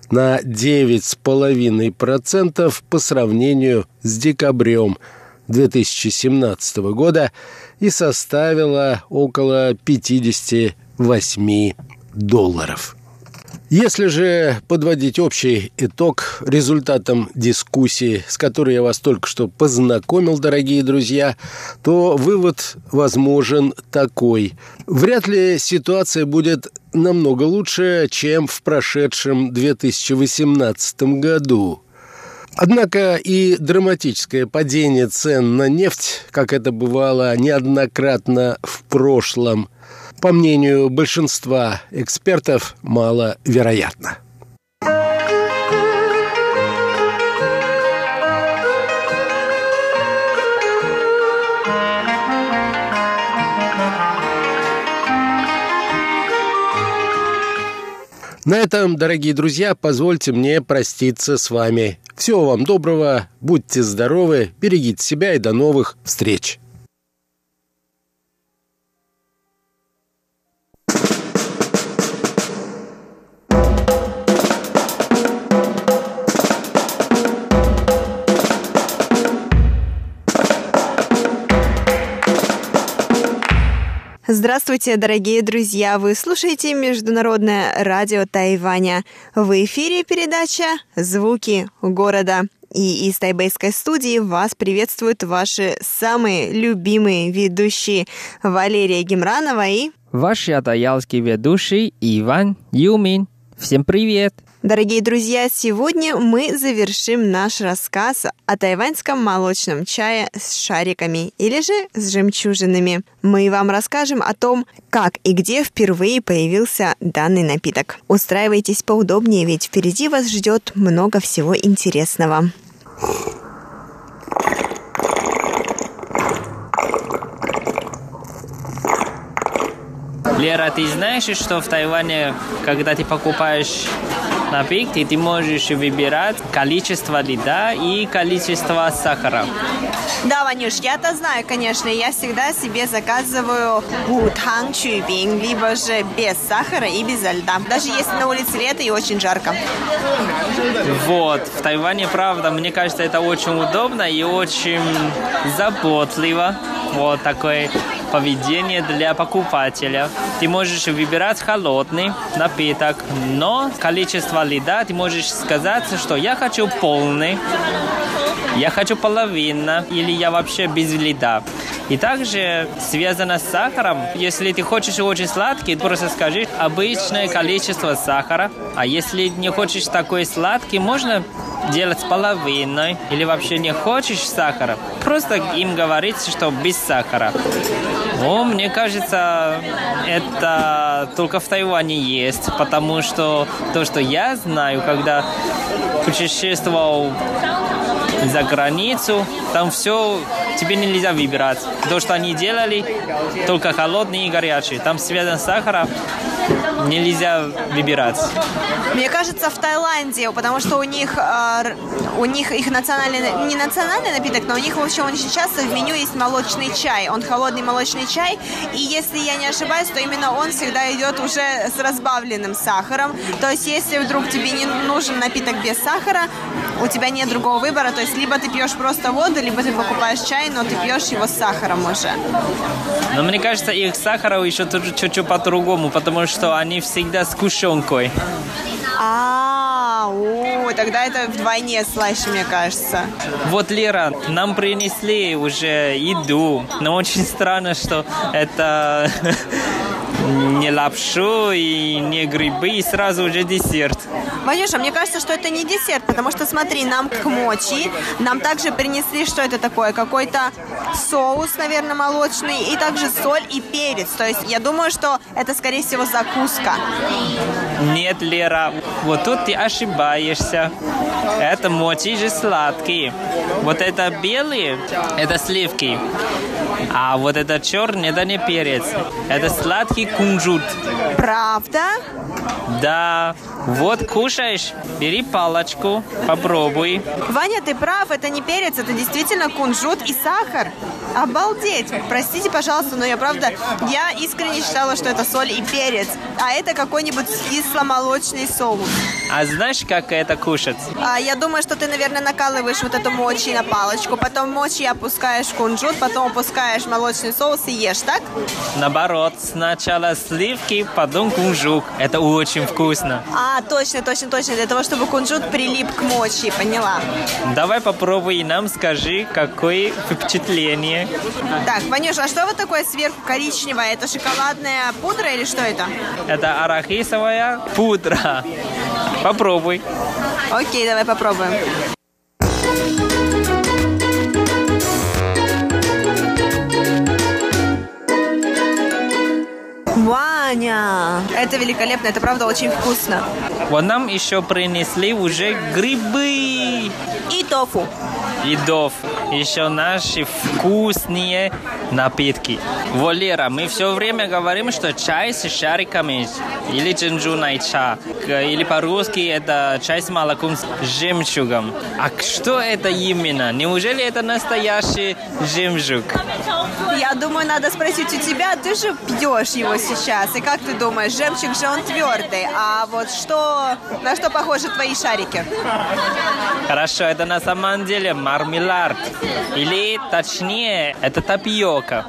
Speaker 4: на 9,5% по сравнению с декабрем 2017 года и составила около 58 долларов. Если же подводить общий итог результатам дискуссии, с которой я вас только что познакомил, дорогие друзья, то вывод возможен такой. Вряд ли ситуация будет намного лучше, чем в прошедшем 2018 году. Однако и драматическое падение цен на нефть, как это бывало неоднократно в прошлом – по мнению большинства экспертов, маловероятно. На этом, дорогие друзья, позвольте мне проститься с вами. Всего вам доброго, будьте здоровы, берегите себя и до новых встреч.
Speaker 5: Здравствуйте, дорогие друзья! Вы слушаете Международное радио Тайваня. В эфире передача «Звуки города». И из тайбэйской студии вас приветствуют ваши самые любимые ведущие Валерия Гемранова и...
Speaker 6: Ваш ятаялский ведущий Иван Юмин. Всем привет!
Speaker 5: Дорогие друзья, сегодня мы завершим наш рассказ о тайваньском молочном чае с шариками или же с жемчужинами. Мы вам расскажем о том, как и где впервые появился данный напиток. Устраивайтесь поудобнее, ведь впереди вас ждет много всего интересного.
Speaker 6: Лера, ты знаешь, что в Тайване, когда ты покупаешь напитки, ты можешь выбирать количество льда и количество сахара.
Speaker 5: Да, Ванюш, я-то знаю, конечно, я всегда себе заказываю гутанг чубинг, либо же без сахара и без льда. Даже если на улице лето и очень жарко.
Speaker 6: Вот, в Тайване, правда, мне кажется, это очень удобно и очень заботливо. Вот такое поведение для покупателя. Ты можешь выбирать холодный напиток, но количество льда ты можешь сказать, что я хочу полный, я хочу половина или я вообще без льда. И также связано с сахаром. Если ты хочешь очень сладкий, просто скажи обычное количество сахара. А если не хочешь такой сладкий, можно делать половиной или вообще не хочешь сахара, просто им говорить, что без сахара. Ну, мне кажется, это только в Тайване есть, потому что то, что я знаю, когда путешествовал за границу, там все тебе нельзя выбирать. То, что они делали, только холодные и горячие. Там связан с сахаром, нельзя выбирать.
Speaker 5: Мне кажется, в Таиланде, потому что у них, э, у них их национальный, не национальный напиток, но у них, в общем, часто в меню есть молочный чай. Он холодный молочный чай, и если я не ошибаюсь, то именно он всегда идет уже с разбавленным сахаром. То есть, если вдруг тебе не нужен напиток без сахара, у тебя нет другого выбора, то есть либо ты пьешь просто воду, либо ты покупаешь чай, но ты пьешь его с сахаром уже.
Speaker 6: Но мне кажется, их сахара еще чуть-чуть по-другому, потому что они всегда с кушенкой.
Speaker 5: А, о, тогда это вдвойне слаще, мне кажется.
Speaker 6: Вот, Лера, нам принесли уже еду, но очень странно, что это не лапшу и не грибы, и сразу уже десерт.
Speaker 5: Ванюша, мне кажется, что это не десерт, потому что, смотри, нам к мочи, нам также принесли, что это такое, какой-то соус, наверное, молочный, и также соль и перец. То есть я думаю, что это, скорее всего, закуска.
Speaker 6: Нет, Лера, вот тут ты ошибаешься. Это мочи же сладкие. Вот это белые, это сливки. А вот это черный, это не перец. Это сладкий кунжут.
Speaker 5: Правда?
Speaker 6: Да. Вот кушаешь, бери палочку, попробуй.
Speaker 5: Ваня, ты прав, это не перец, это действительно кунжут и сахар. Обалдеть! Простите, пожалуйста, но я правда, я искренне считала, что это соль и перец, а это какой-нибудь кисломолочный соус.
Speaker 6: А знаешь, как это кушать?
Speaker 5: А, я думаю, что ты, наверное, накалываешь вот эту мочи на палочку, потом мочи опускаешь кунжут, потом опускаешь молочный соус и ешь, так?
Speaker 6: Наоборот, сначала сливки, потом кунжут. Это очень вкусно.
Speaker 5: А, точно, точно, точно, для того, чтобы кунжут прилип к мочи, поняла.
Speaker 6: Давай попробуй и нам скажи, какое впечатление.
Speaker 5: Так, Ванюш, а что вот такое сверху коричневое? Это шоколадная пудра или что это?
Speaker 6: Это арахисовая пудра. Попробуй.
Speaker 5: Окей, давай попробуем. Ваня! Это великолепно, это правда очень вкусно.
Speaker 6: Вот нам еще принесли уже грибы.
Speaker 5: И тофу.
Speaker 6: И доф. Еще наши вкусные напитки. Валера, мы все время говорим, что чай с шариками или джинджуной ча. Или по-русски это чай с молоком с жемчугом. А что это именно? Неужели это настоящий жемчуг?
Speaker 5: Я думаю, надо спросить у тебя, ты же пьешь его сейчас. И как ты думаешь, жемчуг же он твердый, а вот что, на что похожи твои шарики?
Speaker 6: Хорошо, это на самом деле мармелад. Или, точнее, это тапиока.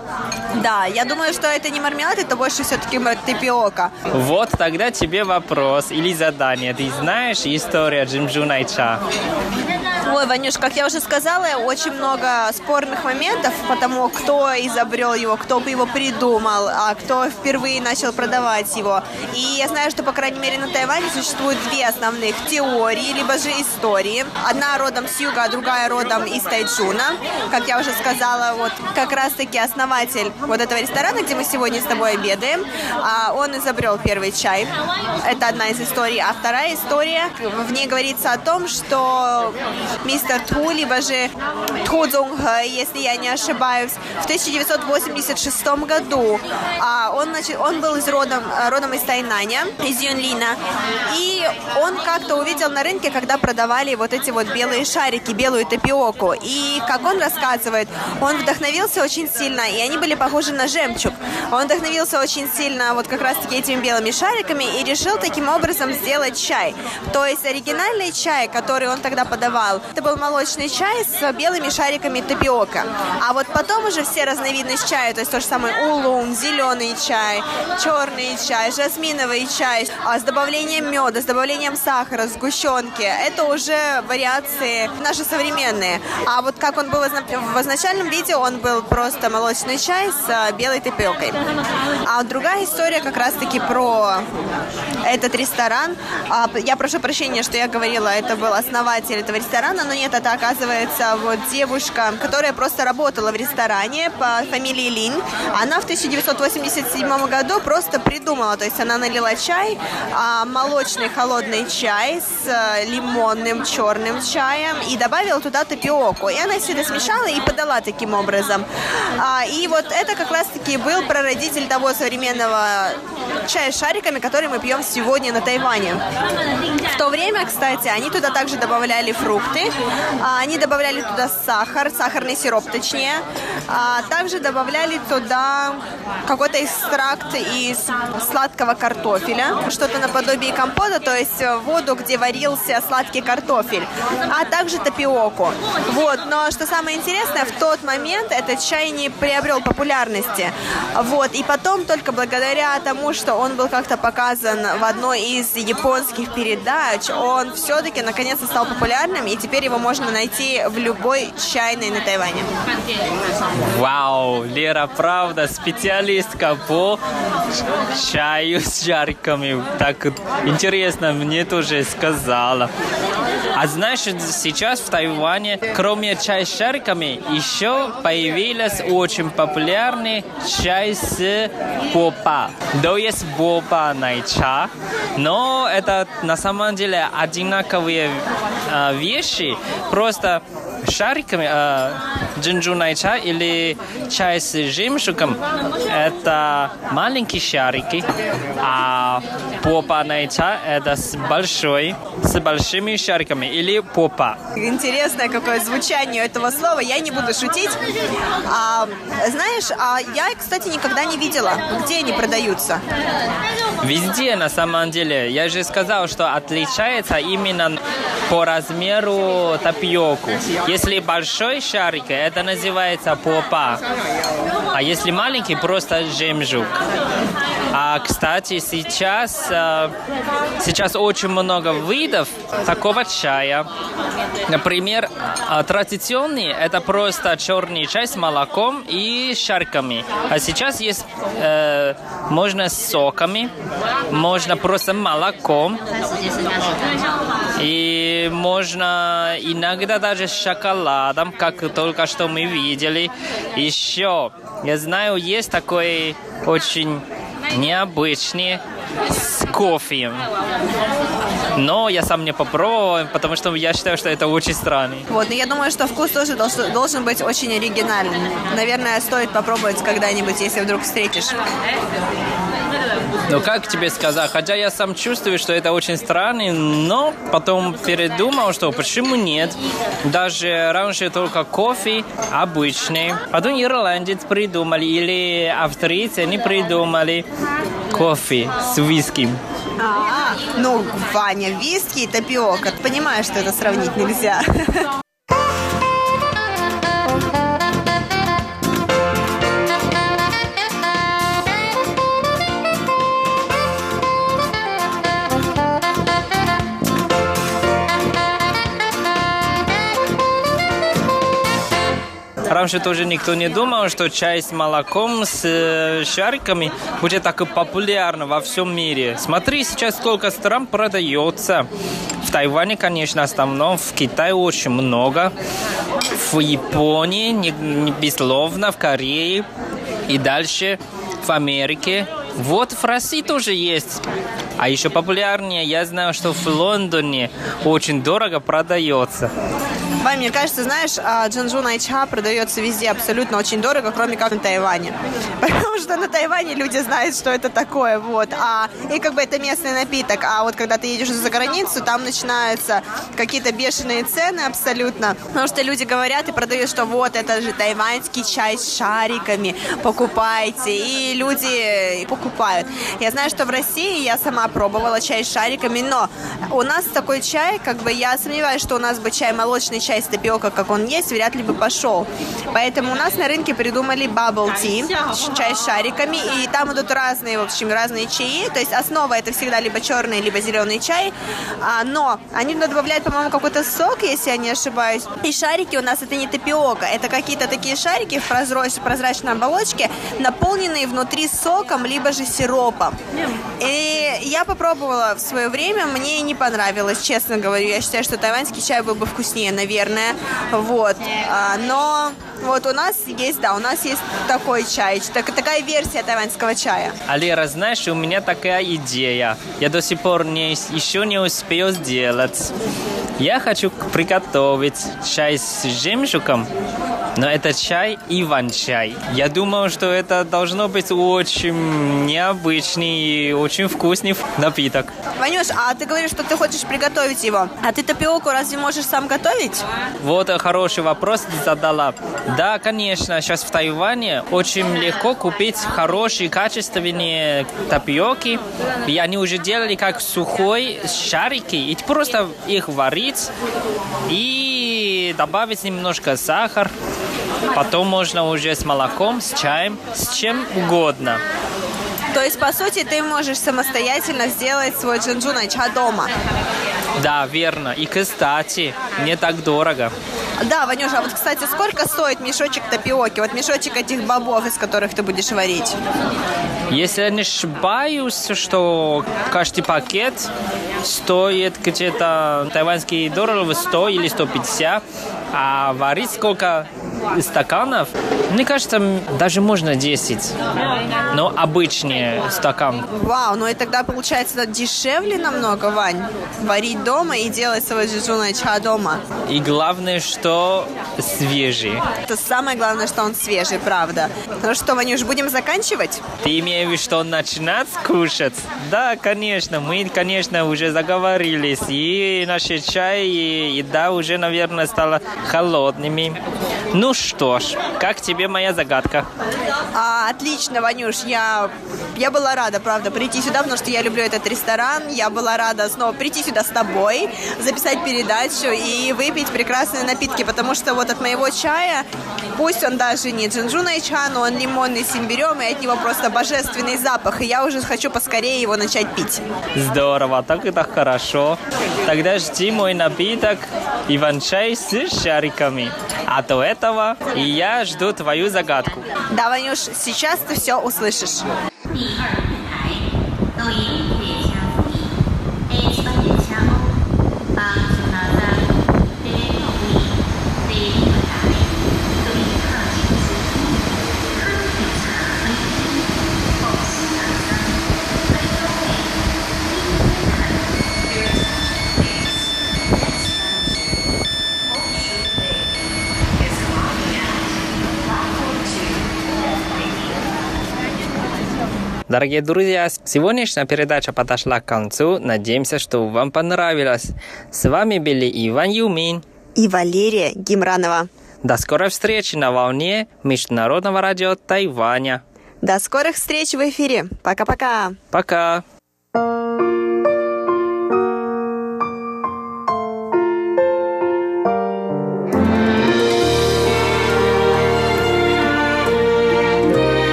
Speaker 5: Да, я думаю, что это не мармелад, это больше все-таки тапиока.
Speaker 6: Вот тогда тебе вопрос или задание. Ты знаешь историю Джимджуна Ча?
Speaker 5: Ой, Ванюш, как я уже сказала, очень много спорных моментов по тому, кто изобрел его, кто бы его придумал, а кто впервые начал продавать его. И я знаю, что, по крайней мере, на Тайване существует две основных теории, либо же истории. Одна родом с юга, а другая родом из Тайчуна. Как я уже сказала, вот как раз-таки основатель вот этого ресторана, где мы сегодня с тобой обедаем, а он изобрел первый чай. Это одна из историй. А вторая история, в ней говорится о том, что мистер Ту, либо же Ту Цзунг если я не ошибаюсь, в 1986 году. А он, значит, он был из родом, родом из Тайнаня, из Юнлина. И он как-то увидел на рынке, когда продавали вот эти вот белые шарики, белую тапиоку. И, как он рассказывает, он вдохновился очень сильно, и они были похожи на жемчуг. Он вдохновился очень сильно вот как раз-таки этими белыми шариками и решил таким образом сделать чай. То есть оригинальный чай, который он тогда подавал, это был молочный чай с белыми шариками тапиока. А вот потом уже все разновидности чая, то есть то же самое улун, зеленый чай, черный чай, жасминовый чай, а с добавлением меда, с добавлением сахара, сгущенки, это уже вариации наши современные. А вот как он был в изначальном виде, он был просто молочный чай с а, белой тапиокой. А другая история как раз-таки про этот ресторан. А, я прошу прощения, что я говорила, это был основатель этого ресторана, но нет, это оказывается вот девушка, которая просто работала в ресторане по фамилии Лин. Она в 1987 году просто придумала, то есть она налила чай, а, молочный холодный чай с а, лимонным черным чаем и добавила туда тапиоку. И она все это смешала и подала таким образом. И вот это как раз-таки был прародитель того современного чая с шариками, который мы пьем сегодня на Тайване. В то время, кстати, они туда также добавляли фрукты, они добавляли туда сахар, сахарный сироп точнее, а также добавляли туда какой-то экстракт из сладкого картофеля, что-то наподобие компота, то есть воду, где варился сладкий картофель, а также тапиоку. Вот, но что самое интересное, в тот момент этот чай не приобрел популярности. Вот, и потом только благодаря тому, что он был как-то показан в одной из японских передач, он все-таки наконец-то стал популярным, и теперь его можно найти в любой чайной на Тайване.
Speaker 6: Вау, Лера, правда, специалистка по чаю с жарками. Так интересно, мне тоже сказала. А знаешь, сейчас в Тайване, кроме чая с шариками, еще появился очень популярный чай с попа. Да, есть бопа найча, но это на самом деле одинаковые э, вещи, просто шариками, э, джинджу чай или чай с жемчугом, это маленькие шарики, а попа чай это с большой, с большими шариками или попа.
Speaker 5: Интересное какое звучание этого слова, я не буду шутить. А, знаешь, а я, кстати, никогда не видела, где они продаются.
Speaker 6: Везде, на самом деле. Я же сказал, что отличается именно по размеру тапиоку. Если большой шарик, это называется попа. А если маленький, просто жемчуг. А, кстати, сейчас, э, сейчас очень много видов такого чая. Например, э, традиционный – это просто черный чай с молоком и шариками. А сейчас есть, э, можно с соками, можно просто молоком. И можно иногда даже с шоколадом, как только что мы видели. Еще, я знаю, есть такой очень необычный с кофе. Но я сам не попробовал, потому что я считаю, что это очень странный.
Speaker 5: Вот, но я думаю, что вкус тоже должен, быть очень оригинальным. Наверное, стоит попробовать когда-нибудь, если вдруг встретишь.
Speaker 6: Ну, как тебе сказать? Хотя я сам чувствую, что это очень странно, но потом передумал, что почему нет? Даже раньше только кофе обычный. Потом ирландец придумали, или австрийцы не придумали кофе с виски.
Speaker 5: А, ну, Ваня, виски и тапиока. Понимаешь, что это сравнить нельзя.
Speaker 6: Раньше тоже никто не думал, что чай с молоком, с э, шариками будет так популярно во всем мире. Смотри, сейчас сколько стран продается. В Тайване, конечно, основном, в Китае очень много, в Японии, не, не безусловно, в Корее и дальше в Америке Вот в России тоже есть. А еще популярнее, я знаю, что в Лондоне очень дорого продается.
Speaker 5: Вань, мне кажется, знаешь, а, джинджу найча продается везде абсолютно очень дорого, кроме как на Тайване. Потому что на Тайване люди знают, что это такое, вот. А, и как бы это местный напиток. А вот когда ты едешь за границу, там начинаются какие-то бешеные цены абсолютно. Потому что люди говорят и продают, что вот, это же тайваньский чай с шариками, покупайте. И люди покупают. Я знаю, что в России я сама пробовала чай с шариками, но у нас такой чай, как бы я сомневаюсь, что у нас бы чай молочный чай с тапиока, как он есть, вряд ли бы пошел. Поэтому у нас на рынке придумали bubble tea, чай с шариками, и там идут разные, в общем, разные чаи. То есть основа это всегда либо черный, либо зеленый чай. А, но они добавляют, по-моему, какой-то сок, если я не ошибаюсь. И шарики у нас это не тапиока, это какие-то такие шарики в прозрач- прозрачной оболочке, наполненные внутри соком, либо же сиропом. И я попробовала в свое время, мне не понравилось, честно говорю. Я считаю, что тайваньский чай был бы вкуснее, наверное. Вот. А, но вот у нас есть, да, у нас есть такой чай, так, такая версия тайваньского чая.
Speaker 6: Алира, знаешь, у меня такая идея. Я до сих пор не, еще не успел сделать. Я хочу приготовить чай с жемчугом, но это чай иван-чай. Я думаю, что это должно быть очень необычный и очень вкусный напиток.
Speaker 5: Ванюш, а ты говоришь, что ты хочешь приготовить его. А ты тапиоку разве можешь сам готовить?
Speaker 6: Вот хороший вопрос ты задала. Да, конечно, сейчас в Тайване очень легко купить хорошие, качественные тапиоки. И они уже делали как сухой шарики. И просто их варить и добавить немножко сахар. Потом можно уже с молоком, с чаем, с чем угодно.
Speaker 5: То есть, по сути, ты можешь самостоятельно сделать свой джинджу ча дома.
Speaker 6: Да, верно. И, кстати, не так дорого.
Speaker 5: Да, Ванюша, а вот, кстати, сколько стоит мешочек тапиоки? Вот мешочек этих бобов, из которых ты будешь варить?
Speaker 6: Если я не ошибаюсь, что каждый пакет стоит где-то тайваньские долларов 100 или 150, а варить сколько стаканов, мне кажется, даже можно 10. Но обычный стакан.
Speaker 5: Вау, ну и тогда получается дешевле намного, Вань, варить дома и делать свой джиджуна ча дома.
Speaker 6: И главное, что свежий.
Speaker 5: Это самое главное, что он свежий, правда. Ну что, Ванюш, будем заканчивать?
Speaker 6: Ты имеешь в виду, что начинать кушать? Да, конечно, мы, конечно, уже заговорились, и наши чай и еда уже, наверное, стала холодными. Ну что ж, как тебе моя загадка?
Speaker 5: А, отлично, Ванюш, я, я была рада, правда, прийти сюда, потому что я люблю этот ресторан. Я была рада снова прийти сюда с тобой, записать передачу и выпить прекрасные напитки, потому что вот от моего чая, пусть он даже не джинджуна чай, но он лимонный с имбирем, и от него просто божественный запах, и я уже хочу поскорее его начать пить.
Speaker 6: Здорово, так это хорошо. Тогда жди мой напиток иван-чай с шариками. А до этого и я жду твою загадку.
Speaker 5: Да, Ванюш, сейчас ты все услышишь.
Speaker 6: Дорогие друзья, сегодняшняя передача подошла к концу. Надеемся, что вам понравилось. С вами были Иван Юмин.
Speaker 5: И Валерия Гимранова.
Speaker 6: До скорой встречи на волне Международного радио Тайваня.
Speaker 5: До скорых встреч в эфире. Пока-пока.
Speaker 6: Пока.
Speaker 7: 醒